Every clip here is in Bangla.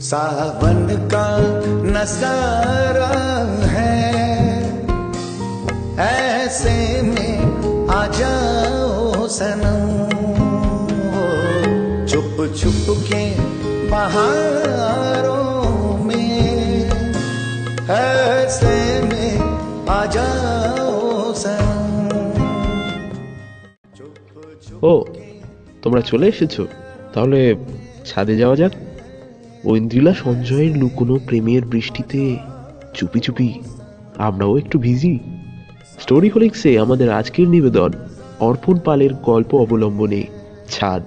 सावन का नजारा है ऐसे में आ जाओ सनम हो छुप छुप के बहारों में ऐसे में आ जाओ सनम ও তোমরা চলে এসেছো তাহলে ছাদে যাওয়া যাক ঐন্দ্রিলা সঞ্জয়ের লুকোনো প্রেমের বৃষ্টিতে চুপি চুপি। আমরাও একটু ভিজি। স্টোরি হোলিক্সে আমাদের আজকের নিবেদন অর্পণ পালের গল্প অবলম্বনে ছাদ।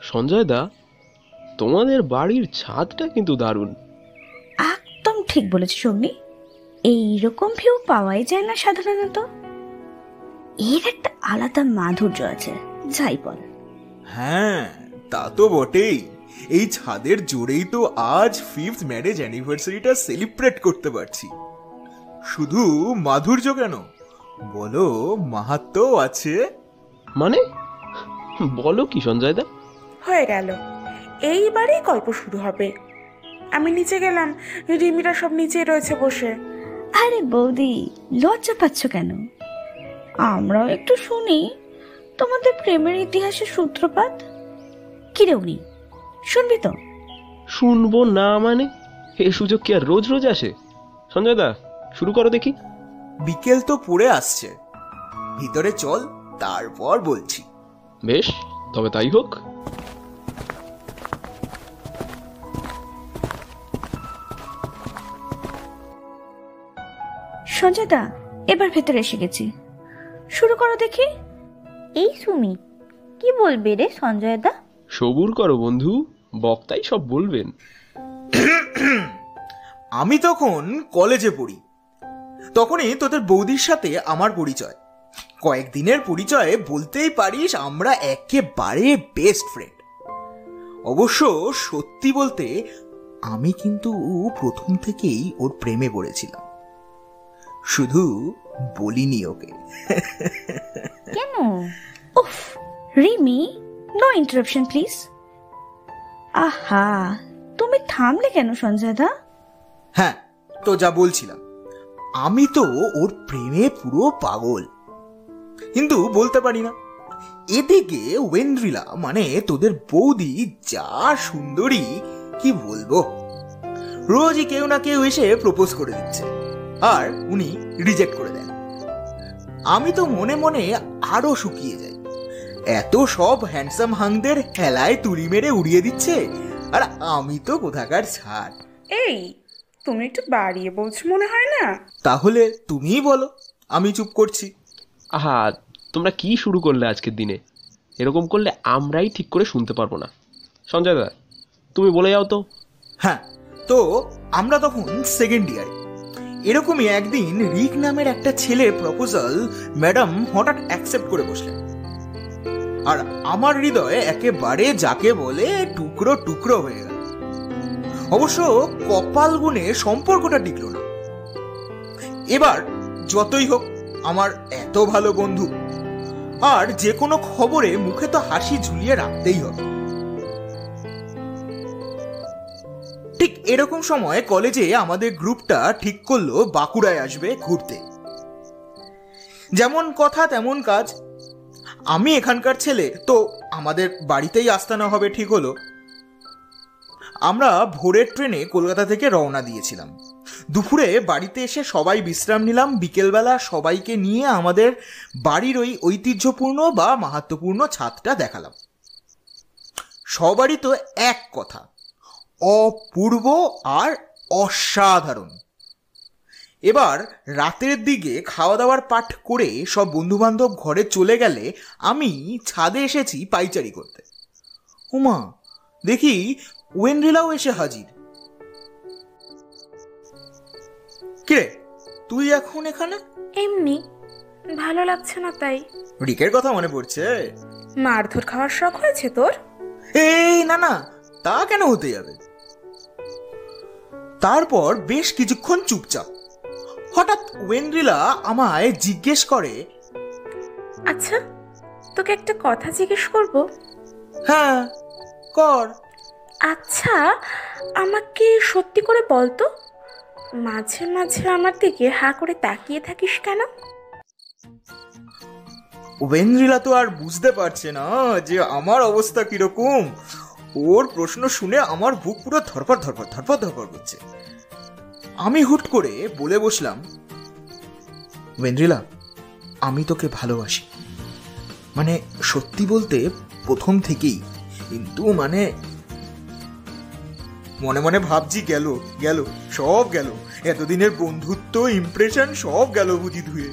সঞ্জয় দা তোমাদের বাড়ির ছাদটা কিন্তু দারুণ। একদম ঠিক বলেছিস অগ্নি এইরকম ভিউ পাওয়াই যায় না সাধারণত। এর একটা আলাদা মাধুর্য আছে যাই বল। হ্যাঁ তা তো বটেই। এই ছাদের জোরেই তো আজ ফিফথ ম্যারেজ অ্যানিভার্সারিটা সেলিব্রেট করতে পারছি। শুধু মাধুর্য কেন? বলো মাহাত্ম্যও আছে? মানে? বলো কি সঞ্জয় দা? হয়ে গেল। এইবারেই গল্প শুরু হবে। আমি নিচে গেলাম রিমিরা সব নিচেই রয়েছে বসে। আরে বৌদি লজ্জা পাচ্ছ কেন? আমরাও একটু শুনি। তোমাদের প্রেমের ইতিহাসের সূত্রপাত? কিরে অগ্নি শুনবি তো? শুনব না মানে? এ সুযোগ কি আর রোজ রোজ আসে? সঞ্জয় দা শুরু করো দেখি। বিকেল তো পড়ে আসছে। ভিতরে চল তারপর বলছি। বেশ তবে তাই হোক। সঞ্জয় দা এবার ভেতরে এসে গেছি। শুরু করো দেখি। এই সুমি কি বলবে রে সঞ্জয় দা সবুর করো বন্ধু বক্তাই সব বলবেন। আমি তখন কলেজে পড়ি। তখনই তোদের বৌদির সাথে আমার পরিচয়। কয়েকদিনের পরিচয়ে বলতেই পারিস আমরা একেবারে বেস্ট ফ্রেন্ড অবশ্য সত্যি বলতে আমি কিন্তু প্রথম থেকেই ওর প্রেমে পড়েছিলাম। শুধু বলিনি ওকে। কেন? উফ রিমি নো ইন্টারাপশন প্লিজ আহা তুমি থামলে কেন সঞ্জয় দা হ্যাঁ তো যা বলছিলাম। আমি তো ওর প্রেমে পুরো পাগল। কিন্তু বলতে পারি না। এদিকে ওয়েন্দ্রিলা মানে তোদের বৌদি যা সুন্দরী কি বলব? রোজই কেউ না কেউ এসে প্রপোজ করে দিচ্ছে। আর উনি রিজেক্ট করে দেন। আমি তো মনে মনে আরও শুকিয়ে যাই। এত সব হ্যান্ডসাম হাংদের হেলায় তুড়ি মেরে উড়িয়ে দিচ্ছে আর আমি তো কোথাকার ছাড় এই তুমি একটু বাড়িয়ে বলছো মনে হয় না? তাহলে তুমিই বলো আমি চুপ করছি। আহা তোমরা কি শুরু করলে আজকের দিনে? এরকম করলে আমরাই ঠিক করে শুনতে পারব না। সঞ্জয় দা তুমি বলে যাও তো। হ্যাঁ তো আমরা তখন সেকেন্ড ইয়ারে এরকমই একদিন রিক নামের একটা ছেলের প্রপোজাল ম্যাডাম হঠাৎ অ্যাকসেপ্ট করে বসলেন। আর আমার হৃদয়ে একেবারে যাকে বলে টুকরো টুকরো হয়ে গেল। অবশ্য কপাল গুণে সম্পর্কটা টিকলো না। এবার যতই হোক, আমার এত ভালো বন্ধু। আর যে কোনো খবরে মুখে তো হাসি ঝুলিয়ে রাখতেই হবে। এরকম সময় কলেজে আমাদের গ্রুপটা ঠিক করল বাঁকুড়ায় আসবে ঘুরতে। যেমন কথা, তেমন কাজ। আমি এখানকার ছেলে, তো আমাদের বাড়িতেই আস্তানা হবে ঠিক হলো। আমরা ভোরের ট্রেনে কলকাতা থেকে রওনা দিয়েছিলাম। দুপুরে বাড়িতে এসে সবাই বিশ্রাম নিলাম। বিকেলবেলা সবাইকে নিয়ে আমাদের বাড়ির ওই ঐতিহ্যপূর্ণ বা মাহাত্মপূর্ণ ছাদটা দেখালাম। সবারই তো এক কথা। অপূর্ব আর অসাধারণ। এবার রাতের দিকে খাওয়া দাওয়ার পাঠ করে সব বন্ধুবান্ধব ঘরে চলে গেলে আমি ছাদে এসেছি পাইচারি করতে। উমা দেখি ওয়েন্ড্রিলাও এসে হাজির। কিরে তুই এখন এখানে? এমনি ভালো লাগছে না তাই। রিকের কথা মনে পড়ছে? মারধর খাওয়ার শখ হয়েছে তোর? এই না না তা কেন হতে যাবে? তারপর বেশ কিছুক্ষণ চুপচাপ। হঠাৎ ওয়েন্দ্রিলা আমায় জিজ্ঞেস করে আচ্ছা তোকে একটা কথা জিজ্ঞেস করব? হ্যাঁ কর। আচ্ছা আমাকে সত্যি করে বল তো। মাঝে মাঝে আমার দিকে হা করে তাকিয়ে থাকিস কেন? ওয়েন্দ্রিলা তো আর বুঝতে পারছে না যে আমার অবস্থা কীরকম। ওর প্রশ্ন শুনে আমার বুক পুরো ধরপর ধরপর ধরপর ধরপর করছে। আমি হুট করে বলে বসলাম, ওয়েন্দ্রিলা, আমি তোকে ভালোবাসি। মানে সত্যি বলতে প্রথম থেকেই। কিন্তু মানে মনে মনে ভাবছি গেল গেল, সব গেল। এতদিনের বন্ধুত্ব ইমপ্রেশন সব গেল বুঝি ধুয়ে।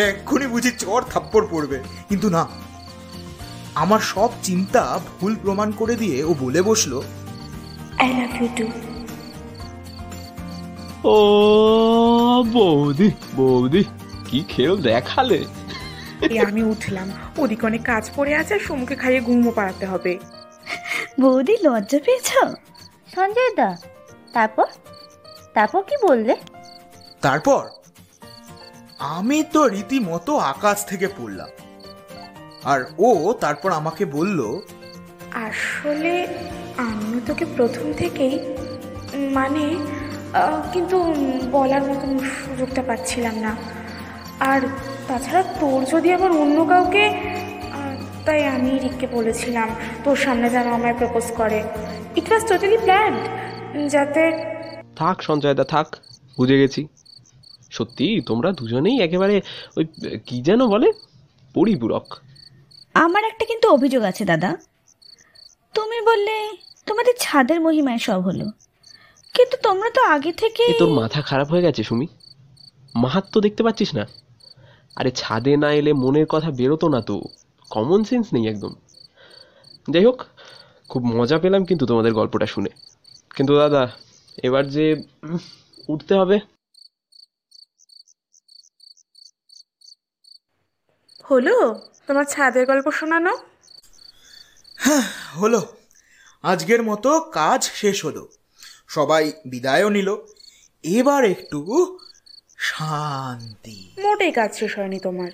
এক্ষুনি বুঝি চর থাপ্পড় পড়বে। কিন্তু না আমার সব চিন্তা ভুল প্রমাণ করে দিয়ে ও বলে বসল আই লাভ ইউ টু ও বৌদি বৌদি কি খেল দেখালে। এই আমি উঠলাম। ওদিকে অনেক কাজ পড়ে আছে আর সমুখে খাইয়ে ঘুমও পাড়াতে হবে। বৌদি লজ্জা পেয়েছ? সঞ্জয় দা তারপর? তারপর কি বললে? তারপর? আমি তো রীতিমতো আকাশ থেকে পড়লাম। আর ও তারপর আমাকে বলল আসলে আমি তোকে প্রথম থেকেই মানে কিন্তু বলার মতন সুযোগটা পাচ্ছিলাম না। আর তাছাড়া তোর যদি আবার অন্য কাউকে তাই আমি রিককে বলেছিলাম তোর সামনে যেন আমায় প্রপোজ করে। ইট ওয়াজ টোটালি প্ল্যান্ড যাতে থাক সঞ্জয়দা থাক বুঝে গেছি। সত্যি তোমরা দুজনেই একেবারে ওই কি যেন বলে পরিপূরক। আমার একটা কিন্তু অভিযোগ আছে দাদা। তুমি বললে তোমাদের ছাদের মহিমায় সব হলো। কিন্তু তোমরা তো আগে থেকে তোর মাথা খারাপ হয়ে গেছে সুমি। মাহাত্ম দেখতে পাচ্ছিস না? আরে ছাদে না এলে মনের কথা বেরোতো না তো। কমন সেন্স নেই একদম। যাই হোক খুব মজা পেলাম কিন্তু তোমাদের গল্পটা শুনে। কিন্তু দাদা এবার যে উঠতে হবে। হলো? তোমার ছাদের গল্প শোনানো? হ্যাঁ হলো। আজকের মতো কাজ শেষ হলো। সবাই বিদায়ও নিল। এবার একটু শান্তি। মোটেই কাজ শেষ হয়নি তোমার।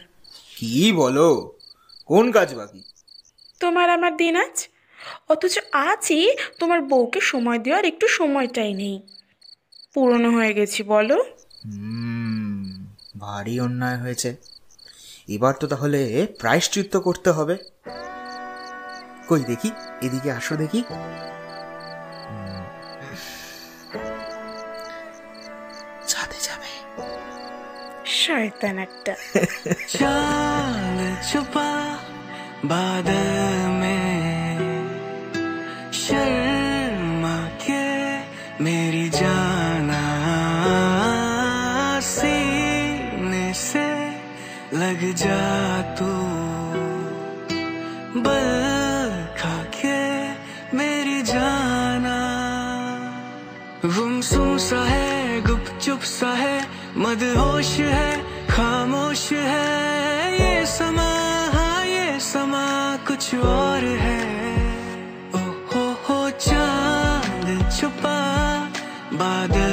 কি বলো? কোন কাজ বাকি? তোমার আমার দিন আজ? অথচ আজই তোমার বউকে সময় দেওয়ার একটু সময়টাই নেই। পুরনো হয়ে গেছি বলো। ভারী অন্যায় হয়েছে। এবার তো তাহলে প্রায়শ্চিত্ত করতে হবে কই দেখি এদিকে আসো দেখি হুম। ছাদে যাবে শয়তান একটা चांद छुपा बादल में लग जा तू। बल खा के मेरी जाना। गुमसुम सा है, गुपचुप सा है, मदहोश है, खामोश है। ये समा हाँ ये समा कुछ और है। ओ हो हो, चाँद छुपा, बादल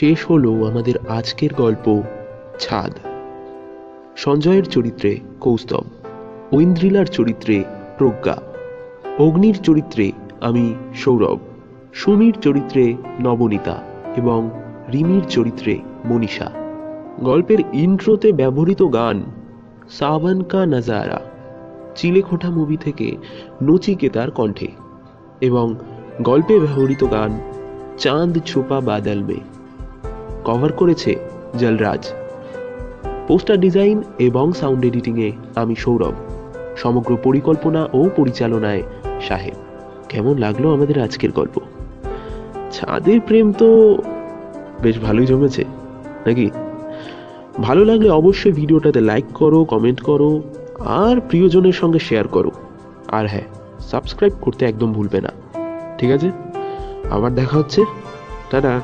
শেষ হলো আমাদের আজকের গল্প, ছাদ। সঞ্জয়ের চরিত্রে কৌস্তব, ঐন্দ্রিলার চরিত্রে প্রজ্ঞা, অগ্নির চরিত্রে আমি সৌরভ, সুমির চরিত্রে নবনীতা এবং রিমির চরিত্রে মনীষা। গল্পের ইন্ট্রোতে ব্যবহৃত গান, সাবান কা নাজারা চিলেখোঠা মুভি থেকে নচিকেতার কণ্ঠে এবং গল্পে ব্যবহৃত গান, চাঁদ ছোপা বাদল মে। কভার করেছে জলরাজ। পোস্টার ডিজাইন এবং সাউন্ড এডিটিংয়ে আমি সৌরভ। সমগ্র পরিকল্পনা ও পরিচালনায় সাহেব। কেমন লাগল আমাদের আজকের গল্প? ছাদের প্রেম তো বেশ ভালোই জমেছে, নাকি? ভালো লাগলে অবশ্যই ভিডিওটাতে লাইক করো কমেন্ট করো, আর প্রিয়জনের সঙ্গে শেয়ার করো। আর হ্যাঁ সাবস্ক্রাইব করতে একদম ভুলবে না। ঠিক আছে? আবার দেখা হচ্ছে। টাটা।